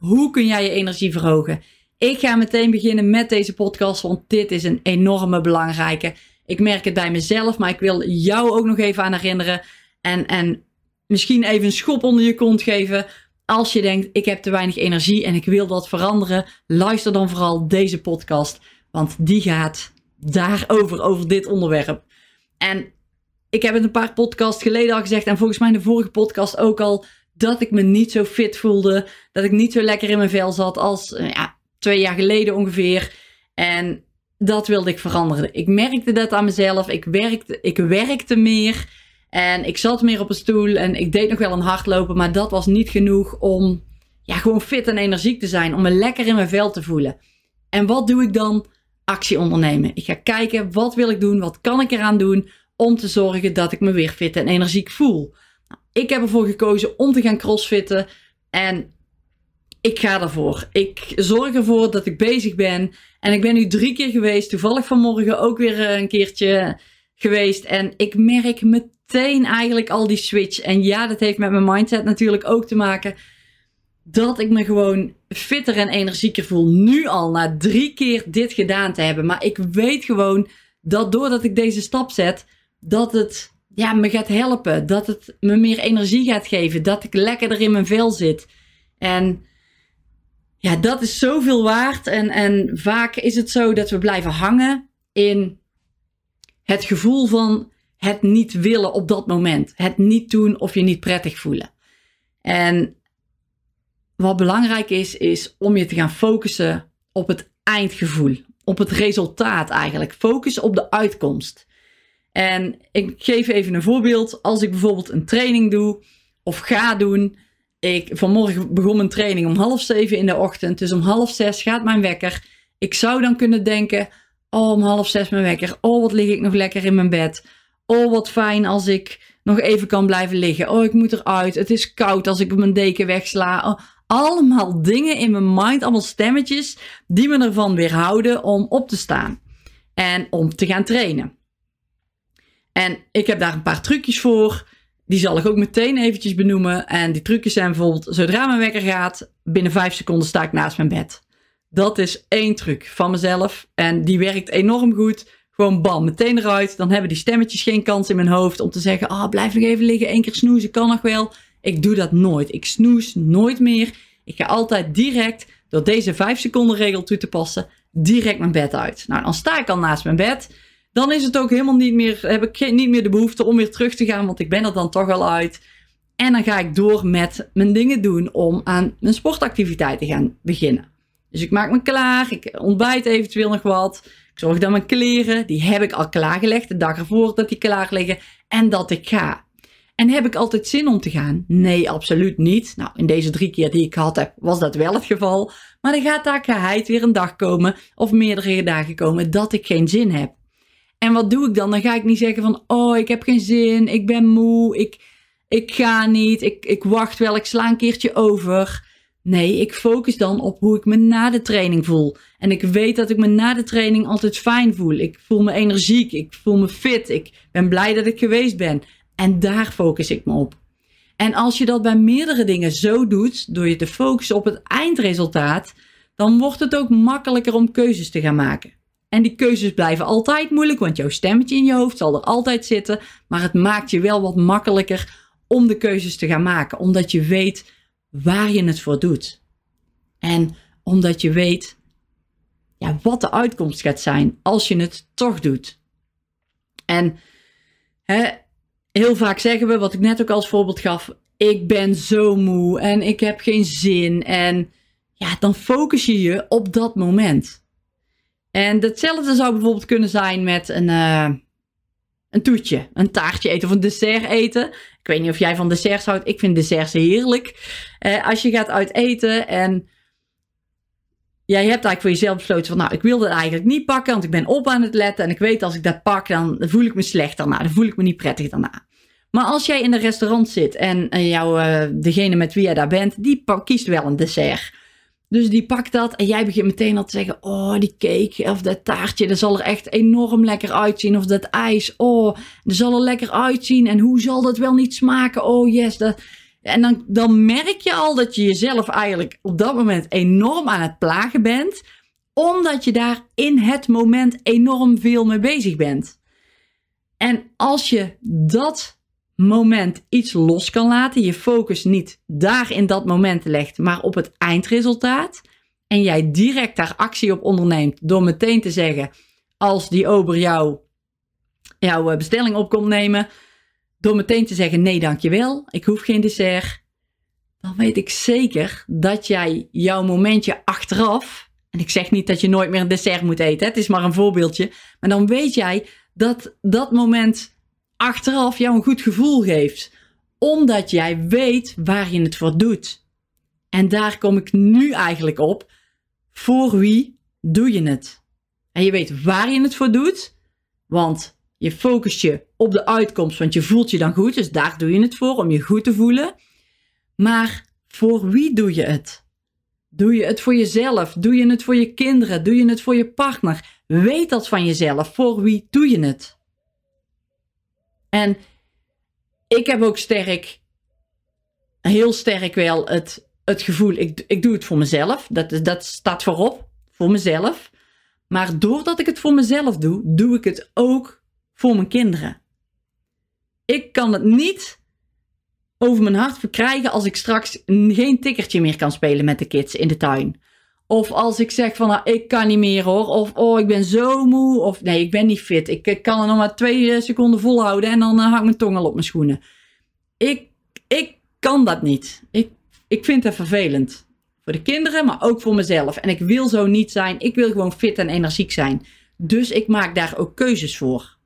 hoe kun jij je energie verhogen? Ik ga meteen beginnen met deze podcast, want dit is een enorme belangrijke. Ik merk het bij mezelf, maar ik wil jou ook nog even aan herinneren. En, en misschien even een schop onder je kont geven. Als je denkt, ik heb te weinig energie en ik wil dat veranderen, luister dan vooral deze podcast. Want die gaat daarover, over dit onderwerp. En ik heb het een paar podcasts geleden al gezegd en volgens mij in de vorige podcast ook al dat ik me niet zo fit voelde, dat ik niet zo lekker in mijn vel zat als eh, ja, twee jaar geleden ongeveer. En dat wilde ik veranderen. Ik merkte dat aan mezelf. Ik werkte, ik werkte meer en ik zat meer op een stoel en ik deed nog wel een hardlopen, maar dat was niet genoeg om ja, gewoon fit en energiek te zijn, om me lekker in mijn vel te voelen. En wat doe ik dan? Actie ondernemen. Ik ga kijken, wat wil ik doen? Wat kan ik eraan doen? om te zorgen dat ik me weer fit en energiek voel. Ik heb ervoor gekozen om te gaan crossfitten en ik ga ervoor. Ik zorg ervoor dat ik bezig ben. En ik ben nu drie keer geweest. Toevallig vanmorgen ook weer eh, een keertje geweest. En ik merk meteen eigenlijk al die switch. En ja, dat heeft met mijn mindset natuurlijk ook te maken. Dat ik me gewoon fitter en energieker voel. Nu al na drie keer dit gedaan te hebben. Maar ik weet gewoon dat doordat ik deze stap zet, dat het ja, me gaat helpen. Dat het me meer energie gaat geven. Dat ik lekkerder in mijn vel zit. En ja, dat is zoveel waard. En, en vaak is het zo dat we blijven hangen in het gevoel van het niet willen op dat moment. Het niet doen of je niet prettig voelen. En wat belangrijk is, is om je te gaan focussen op het eindgevoel. Op het resultaat eigenlijk. Focus op de uitkomst. En ik geef even een voorbeeld. Als ik bijvoorbeeld een training doe of ga doen. Ik, vanmorgen begon mijn training om half zeven in de ochtend. Dus om half zes gaat mijn wekker. Ik zou dan kunnen denken: Oh, om half zes mijn wekker. Oh, wat lig ik nog lekker in mijn bed. Oh, wat fijn als ik nog even kan blijven liggen. Oh, ik moet eruit. Het is koud als ik mijn deken wegsla. Oh, allemaal dingen in mijn mind, allemaal stemmetjes die me ervan weerhouden om op te staan en om te gaan trainen. En ik heb daar een paar trucjes voor. Die zal ik ook meteen eventjes benoemen. En die trucjes zijn bijvoorbeeld, zodra mijn wekker gaat, binnen vijf seconden sta ik naast mijn bed. Dat is één truc van mezelf. En die werkt enorm goed. Gewoon bam, meteen eruit. Dan hebben die stemmetjes geen kans in mijn hoofd om te zeggen, ah, oh, blijf nog even liggen, één keer snoezen, kan nog wel. Ik doe dat nooit. Ik snoes nooit meer. Ik ga altijd direct, door deze vijf seconden regel toe te passen, direct mijn bed uit. Nou, dan sta ik al naast mijn bed dan is het ook helemaal niet meer, heb ik niet meer de behoefte om weer terug te gaan, want ik ben er dan toch al uit. En dan ga ik door met mijn dingen doen om aan mijn sportactiviteit te gaan beginnen. Dus ik maak me klaar, ik ontbijt eventueel nog wat. Ik zorg dat mijn kleren, die heb ik al klaargelegd de dag ervoor dat die klaar liggen. En dat ik ga. En heb ik altijd zin om te gaan? Nee, absoluut niet. Nou, in deze drie keer die ik gehad heb, was dat wel het geval. Maar er gaat daar geheid weer een dag komen, of meerdere dagen komen, dat ik geen zin heb. En wat doe ik dan? Dan ga ik niet zeggen van, oh, ik heb geen zin, ik ben moe, ik, ik ga niet, ik, ik wacht wel, ik sla een keertje over. Nee, ik focus dan op hoe ik me na de training voel. En ik weet dat ik me na de training altijd fijn voel. Ik voel me energiek, ik voel me fit, ik ben blij dat ik geweest ben. En daar focus ik me op. En als je dat bij meerdere dingen zo doet, door je te focussen op het eindresultaat, dan wordt het ook makkelijker om keuzes te gaan maken. En die keuzes blijven altijd moeilijk, want jouw stemmetje in je hoofd zal er altijd zitten. Maar het maakt je wel wat makkelijker om de keuzes te gaan maken, omdat je weet waar je het voor doet. En omdat je weet ja, wat de uitkomst gaat zijn als je het toch doet. En hè, heel vaak zeggen we, wat ik net ook als voorbeeld gaf, ik ben zo moe en ik heb geen zin. En ja, dan focus je je op dat moment. En hetzelfde zou bijvoorbeeld kunnen zijn met een, uh, een toetje, een taartje eten of een dessert eten. Ik weet niet of jij van desserts houdt. Ik vind desserts heerlijk. Uh, als je gaat uit eten en jij hebt eigenlijk voor jezelf besloten van, nou, ik wil dat eigenlijk niet pakken, want ik ben op aan het letten en ik weet als ik dat pak, dan voel ik me slecht daarna, dan voel ik me niet prettig daarna. Maar als jij in een restaurant zit en jou, uh, degene met wie jij daar bent, die kiest wel een dessert. Dus die pakt dat en jij begint meteen al te zeggen: Oh, die cake of dat taartje, dat zal er echt enorm lekker uitzien. Of dat ijs, oh, dat zal er lekker uitzien. En hoe zal dat wel niet smaken? Oh, yes. En dan, dan merk je al dat je jezelf eigenlijk op dat moment enorm aan het plagen bent, omdat je daar in het moment enorm veel mee bezig bent. En als je dat moment iets los kan laten, je focus niet daar in dat moment legt, maar op het eindresultaat, en jij direct daar actie op onderneemt door meteen te zeggen, als die ober jou, jouw eh, bestelling op komt nemen, door meteen te zeggen nee dankjewel, ik hoef geen dessert, dan weet ik zeker dat jij jouw momentje achteraf, en ik zeg niet dat je nooit meer een dessert moet eten, het is maar een voorbeeldje, maar dan weet jij dat dat moment achteraf jou een goed gevoel geeft. Omdat jij weet waar je het voor doet. En daar kom ik nu eigenlijk op. Voor wie doe je het? En je weet waar je het voor doet. Want je focust je op de uitkomst, want je voelt je dan goed. Dus daar doe je het voor, om je goed te voelen. Maar voor wie doe je het? Doe je het voor jezelf? Doe je het voor je kinderen? Doe je het voor je partner? Weet dat van jezelf. Voor wie doe je het? En ik heb ook sterk, heel sterk wel het, het gevoel, ik, ik doe het voor mezelf. Dat, dat staat voorop, voor mezelf. Maar doordat ik het voor mezelf doe, doe ik het ook voor mijn kinderen. Ik kan het niet over mijn hart verkrijgen als ik straks geen tikkertje meer kan spelen met de kids in de tuin. Of als ik zeg van, nou, ik kan niet meer hoor. Of, oh, ik ben zo moe. Of, nee, ik ben niet fit. Ik, kan er nog maar twee eh, seconden volhouden en dan uh, hang mijn tong al op mijn schoenen. Ik, ik kan dat niet. Ik, ik vind het vervelend. Voor de kinderen, maar ook voor mezelf. En ik wil zo niet zijn. Ik wil gewoon fit en energiek zijn. Dus ik maak daar ook keuzes voor.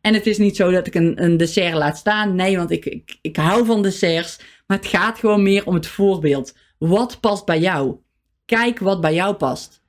En het is niet zo dat ik een, dessert laat staan. Nee, want ik, ik hou van desserts. Maar het gaat gewoon meer om het voorbeeld. Wat past bij jou? Kijk wat bij jou past.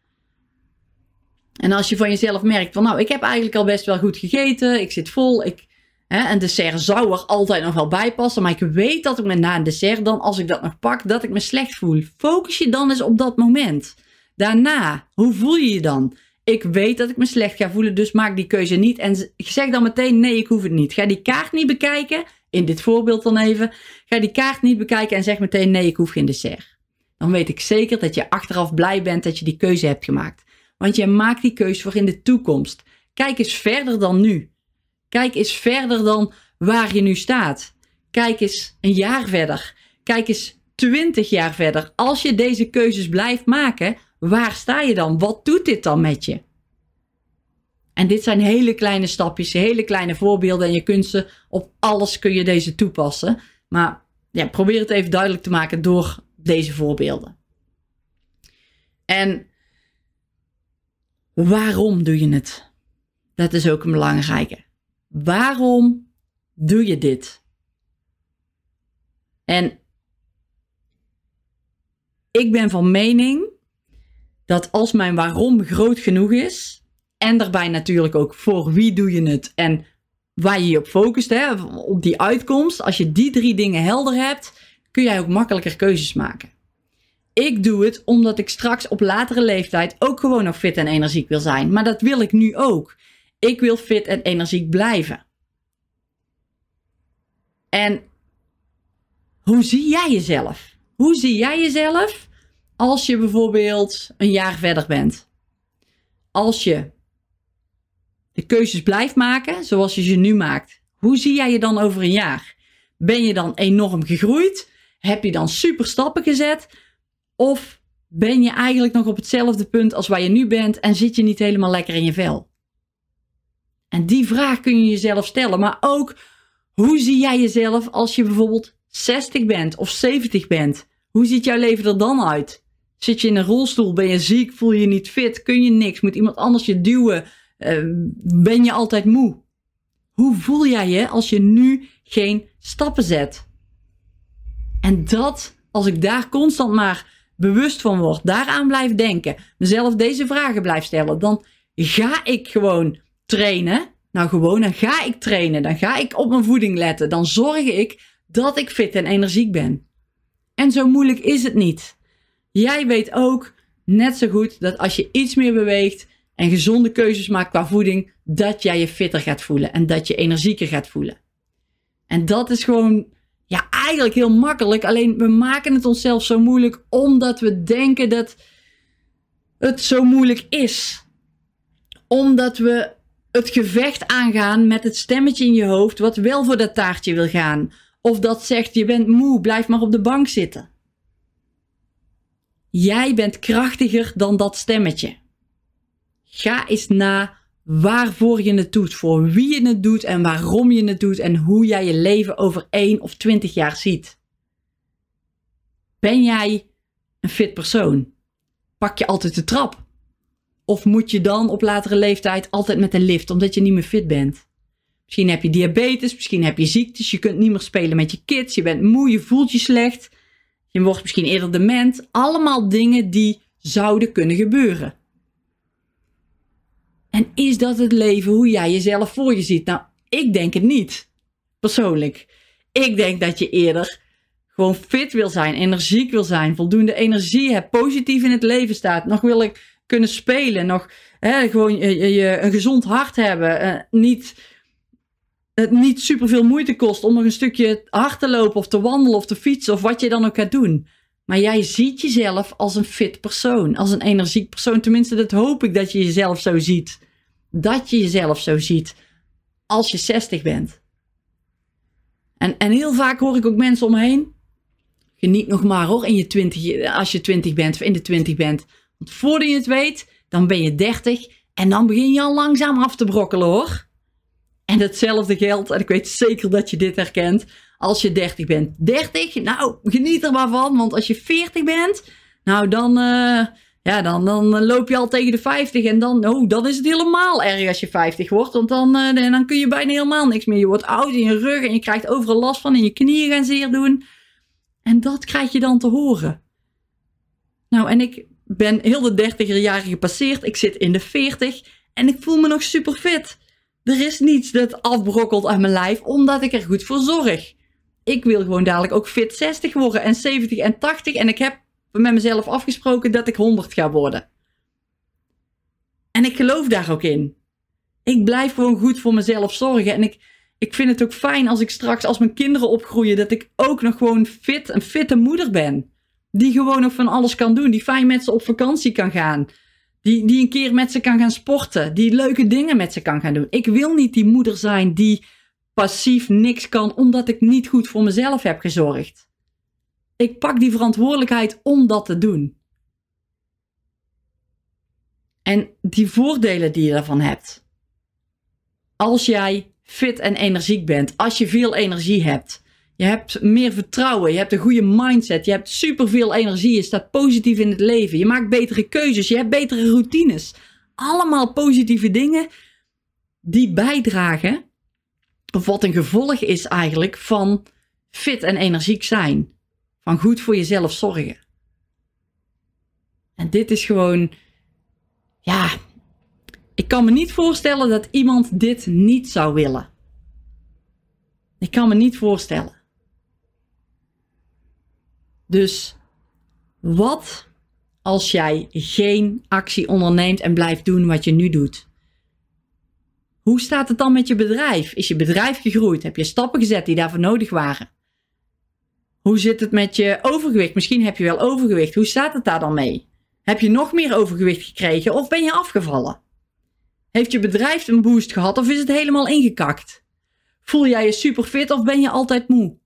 En als je van jezelf merkt van nou, ik heb eigenlijk al best wel goed gegeten, ik zit vol, ik, hè, een dessert zou er altijd nog wel bij passen, maar ik weet dat ik me na een dessert dan, als ik dat nog pak, dat ik me slecht voel. Focus je dan eens op dat moment. Daarna, hoe voel je je dan? Ik weet dat ik me slecht ga voelen, dus maak die keuze niet. En zeg dan meteen, nee, ik hoef het niet. Ga die kaart niet bekijken, in dit voorbeeld dan even. Ga die kaart niet bekijken en zeg meteen, nee, ik hoef geen dessert dan weet ik zeker dat je achteraf blij bent dat je die keuze hebt gemaakt. Want je maakt die keuze voor in de toekomst. Kijk eens verder dan nu. Kijk eens verder dan waar je nu staat. Kijk eens een jaar verder. Kijk eens twintig jaar verder. Als je deze keuzes blijft maken, waar sta je dan? Wat doet dit dan met je? En dit zijn hele kleine stapjes, hele kleine voorbeelden. En je kunt ze op alles kun je deze toepassen. Maar ja, probeer het even duidelijk te maken door deze voorbeelden. En waarom doe je het? Dat is ook een belangrijke. Waarom doe je dit? En ik ben van mening dat als mijn waarom groot genoeg is, en daarbij natuurlijk ook voor wie doe je het en waar je je op focust, hè, op die uitkomst, als je die drie dingen helder hebt, kun jij ook makkelijker keuzes maken. Ik doe het omdat ik straks op latere leeftijd ook gewoon nog fit en energiek wil zijn. Maar dat wil ik nu ook. Ik wil fit en energiek blijven. En hoe zie jij jezelf? Hoe zie jij jezelf als je bijvoorbeeld een jaar verder bent? Als je de keuzes blijft maken zoals je ze nu maakt, hoe zie jij je dan over een jaar? Ben je dan enorm gegroeid? Heb je dan super stappen gezet? Of ben je eigenlijk nog op hetzelfde punt als waar je nu bent en zit je niet helemaal lekker in je vel? En die vraag kun je jezelf stellen. Maar ook, hoe zie jij jezelf als je bijvoorbeeld 60 bent of 70 bent? Hoe ziet jouw leven er dan uit? Zit je in een rolstoel? Ben je ziek? Voel je je niet fit? Kun je niks? Moet iemand anders je duwen? Uh, ben je altijd moe? Hoe voel jij je als je nu geen stappen zet? En dat, als ik daar constant maar bewust van word, daaraan blijf denken, mezelf deze vragen blijf stellen, dan ga ik gewoon trainen. Nou, gewoon, dan ga ik trainen. Dan ga ik op mijn voeding letten. Dan zorg ik dat ik fit en energiek ben. En zo moeilijk is het niet. Jij weet ook net zo goed dat als je iets meer beweegt en gezonde keuzes maakt qua voeding, dat jij je fitter gaat voelen en dat je energieker gaat voelen. En dat is gewoon, ja, eigenlijk heel makkelijk. Alleen we maken het onszelf zo moeilijk omdat we denken dat het zo moeilijk is. Omdat we het gevecht aangaan met het stemmetje in je hoofd wat wel voor dat taartje wil gaan. Of dat zegt je bent moe, blijf maar op de bank zitten. Jij bent krachtiger dan dat stemmetje. Ga eens na waarvoor je het doet, voor wie je het doet en waarom je het doet en hoe jij je leven over 1 of 20 jaar ziet. Ben jij een fit persoon? Pak je altijd de trap? Of moet je dan op latere leeftijd altijd met de lift omdat je niet meer fit bent? Misschien heb je diabetes, misschien heb je ziektes, je kunt niet meer spelen met je kids, je bent moe, je voelt je slecht, je wordt misschien eerder dement. Allemaal dingen die zouden kunnen gebeuren. En is dat het leven hoe jij jezelf voor je ziet? Nou, ik denk het niet. Persoonlijk. Ik denk dat je eerder gewoon fit wil zijn, energiek wil zijn, voldoende energie hebt, positief in het leven staat, nog wil ik kunnen spelen, nog hè, gewoon je, een gezond hart hebben, uh, niet, het niet superveel moeite kost om nog een stukje hard te lopen of te wandelen of te fietsen of wat je dan ook gaat doen. Maar jij ziet jezelf als een fit persoon, als een energiek persoon. Tenminste, dat hoop ik dat je jezelf zo ziet. Dat je jezelf zo ziet als je 60 bent. En, en heel vaak hoor ik ook mensen omheen. Geniet nog maar hoor, in je 20, als je 20 bent of in de 20 bent. Want voordat je het weet, dan ben je 30 en dan begin je al langzaam af te brokkelen hoor. En hetzelfde geldt, en ik weet zeker dat je dit herkent, als je 30 bent. 30, nou, geniet er maar van, want als je 40 bent, nou dan, uh, ja, dan, dan loop je al tegen de 50 en dan, oh, dan is het helemaal erg als je 50 wordt, want dan, uh, dan kun je bijna helemaal niks meer. Je wordt oud in je rug en je krijgt overal last van en je knieën gaan zeer doen. En dat krijg je dan te horen. Nou, en ik ben heel de 30 jaar gepasseerd. Ik zit in de 40 en ik voel me nog super fit. Er is niets dat afbrokkelt aan mijn lijf, omdat ik er goed voor zorg. Ik wil gewoon dadelijk ook fit 60 worden en 70 en 80. En ik heb met mezelf afgesproken dat ik 100 ga worden. En ik geloof daar ook in. Ik blijf gewoon goed voor mezelf zorgen. En ik, ik vind het ook fijn als ik straks, als mijn kinderen opgroeien, dat ik ook nog gewoon fit, een fitte moeder ben. Die gewoon nog van alles kan doen. Die fijn met ze op vakantie kan gaan. Die, die een keer met ze kan gaan sporten. Die leuke dingen met ze kan gaan doen. Ik wil niet die moeder zijn die passief niks kan omdat ik niet goed voor mezelf heb gezorgd. Ik pak die verantwoordelijkheid om dat te doen. En die voordelen die je daarvan hebt. Als jij fit en energiek bent, als je veel energie hebt, je hebt meer vertrouwen. Je hebt een goede mindset. Je hebt superveel energie. Je staat positief in het leven. Je maakt betere keuzes. Je hebt betere routines. Allemaal positieve dingen die bijdragen. Of wat een gevolg is eigenlijk van fit en energiek zijn. Van goed voor jezelf zorgen. En dit is gewoon. Ja. Ik kan me niet voorstellen dat iemand dit niet zou willen. Ik kan me niet voorstellen. Dus wat als jij geen actie onderneemt en blijft doen wat je nu doet? Hoe staat het dan met je bedrijf? Is je bedrijf gegroeid? Heb je stappen gezet die daarvoor nodig waren? Hoe zit het met je overgewicht? Misschien heb je wel overgewicht. Hoe staat het daar dan mee? Heb je nog meer overgewicht gekregen of ben je afgevallen? Heeft je bedrijf een boost gehad of is het helemaal ingekakt? Voel jij je super fit of ben je altijd moe?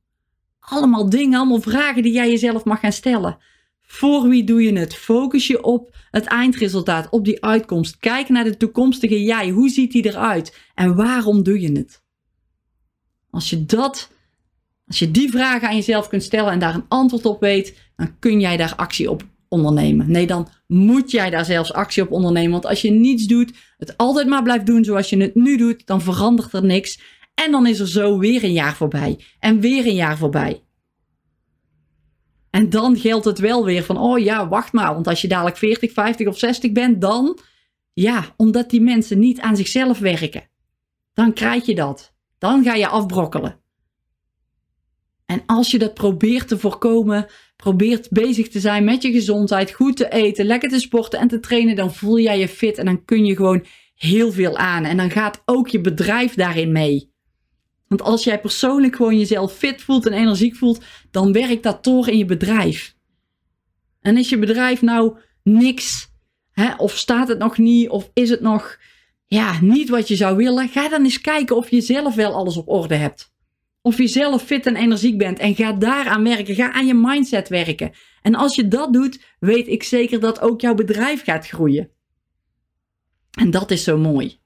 allemaal dingen, allemaal vragen die jij jezelf mag gaan stellen. Voor wie doe je het? Focus je op het eindresultaat, op die uitkomst. Kijk naar de toekomstige jij. Hoe ziet die eruit? En waarom doe je het? Als je dat, als je die vragen aan jezelf kunt stellen en daar een antwoord op weet, dan kun jij daar actie op ondernemen. Nee, dan moet jij daar zelfs actie op ondernemen. Want als je niets doet, het altijd maar blijft doen zoals je het nu doet, dan verandert er niks. En dan is er zo weer een jaar voorbij. En weer een jaar voorbij. En dan geldt het wel weer van, oh ja, wacht maar, want als je dadelijk 40, 50 of 60 bent, dan, ja, omdat die mensen niet aan zichzelf werken, dan krijg je dat. Dan ga je afbrokkelen. En als je dat probeert te voorkomen, probeert bezig te zijn met je gezondheid, goed te eten, lekker te sporten en te trainen, dan voel jij je fit en dan kun je gewoon heel veel aan. En dan gaat ook je bedrijf daarin mee. Want als jij persoonlijk gewoon jezelf fit voelt en energiek voelt, dan werkt dat door in je bedrijf. En is je bedrijf nou niks, hè, of staat het nog niet, of is het nog ja, niet wat je zou willen, ga dan eens kijken of je zelf wel alles op orde hebt. Of je zelf fit en energiek bent en ga daaraan werken. Ga aan je mindset werken. En als je dat doet, weet ik zeker dat ook jouw bedrijf gaat groeien. En dat is zo mooi.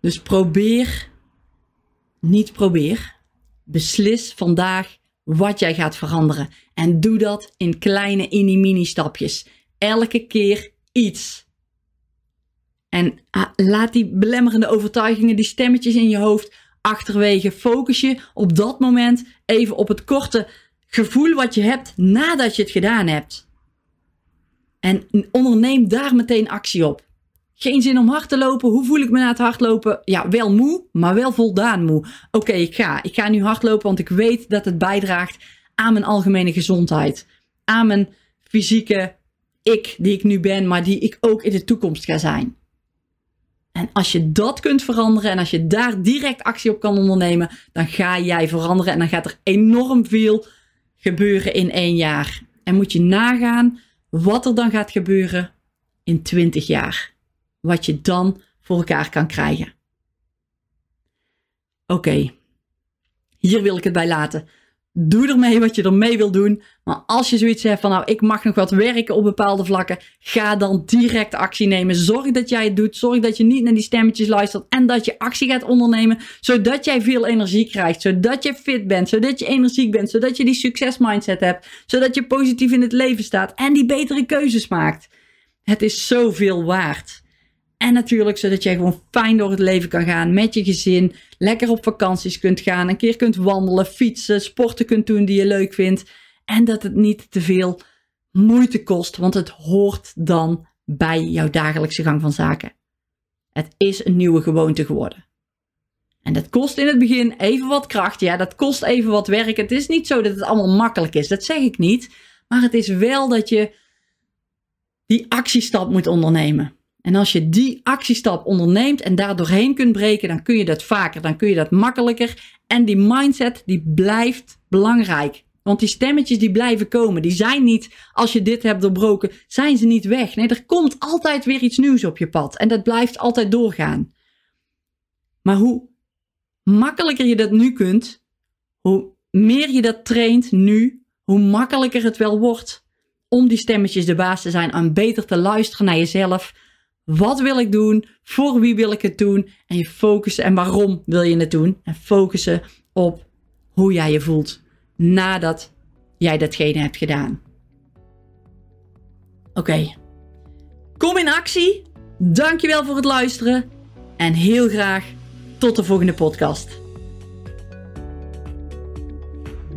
Dus probeer, niet probeer, beslis vandaag wat jij gaat veranderen. En doe dat in kleine, mini stapjes. Elke keer iets. En ah, laat die belemmerende overtuigingen, die stemmetjes in je hoofd achterwege. Focus je op dat moment even op het korte gevoel wat je hebt nadat je het gedaan hebt. En onderneem daar meteen actie op. Geen zin om hard te lopen. Hoe voel ik me na het hardlopen? Ja, wel moe, maar wel voldaan moe. Oké, ik ga. Ik ga nu hardlopen, want ik weet dat het bijdraagt aan mijn algemene gezondheid. Aan mijn fysieke ik die ik nu ben, maar die ik ook in de toekomst ga zijn. En als je dat kunt veranderen en als je daar direct actie op kan ondernemen, dan ga jij veranderen en dan gaat er enorm veel gebeuren in één jaar. En moet je nagaan wat er dan gaat gebeuren in 20 jaar. Wat je dan voor elkaar kan krijgen. Oké, hier wil ik het bij laten. Doe ermee wat je ermee wil doen. Maar als je zoiets hebt van nou, ik mag nog wat werken op bepaalde vlakken, ga dan direct actie nemen. Zorg dat jij het doet. Zorg dat je niet naar die stemmetjes luistert en dat je actie gaat ondernemen, zodat jij veel energie krijgt, zodat je fit bent, zodat je energiek bent, zodat je die succesmindset hebt, zodat je positief in het leven staat en die betere keuzes maakt. Het is zoveel waard. En natuurlijk zodat jij gewoon fijn door het leven kan gaan met je gezin. Lekker op vakanties kunt gaan. Een keer kunt wandelen, fietsen, sporten kunt doen die je leuk vindt. En dat het niet te veel moeite kost, want het hoort dan bij jouw dagelijkse gang van zaken. Het is een nieuwe gewoonte geworden. En dat kost in het begin even wat kracht. Ja, dat kost even wat werk. Het is niet zo dat het allemaal makkelijk is. Dat zeg ik niet. Maar het is wel dat je die actiestap moet ondernemen. En als je die actiestap onderneemt en daar doorheen kunt breken, dan kun je dat vaker, dan kun je dat makkelijker. En die mindset, die blijft belangrijk. Want die stemmetjes die blijven komen, die zijn niet, als je dit hebt doorbroken, zijn ze niet weg. Nee, er komt altijd weer iets nieuws op je pad. En dat blijft altijd doorgaan. Maar hoe makkelijker je dat nu kunt, hoe meer je dat traint nu, hoe makkelijker het wel wordt om die stemmetjes de baas te zijn en beter te luisteren naar jezelf wat wil ik doen? Voor wie wil ik het doen? En je focussen en waarom wil je het doen? En focussen op hoe jij je voelt nadat jij datgene hebt gedaan. Oké. Kom in actie. Dankjewel voor het luisteren. En heel graag tot de volgende podcast.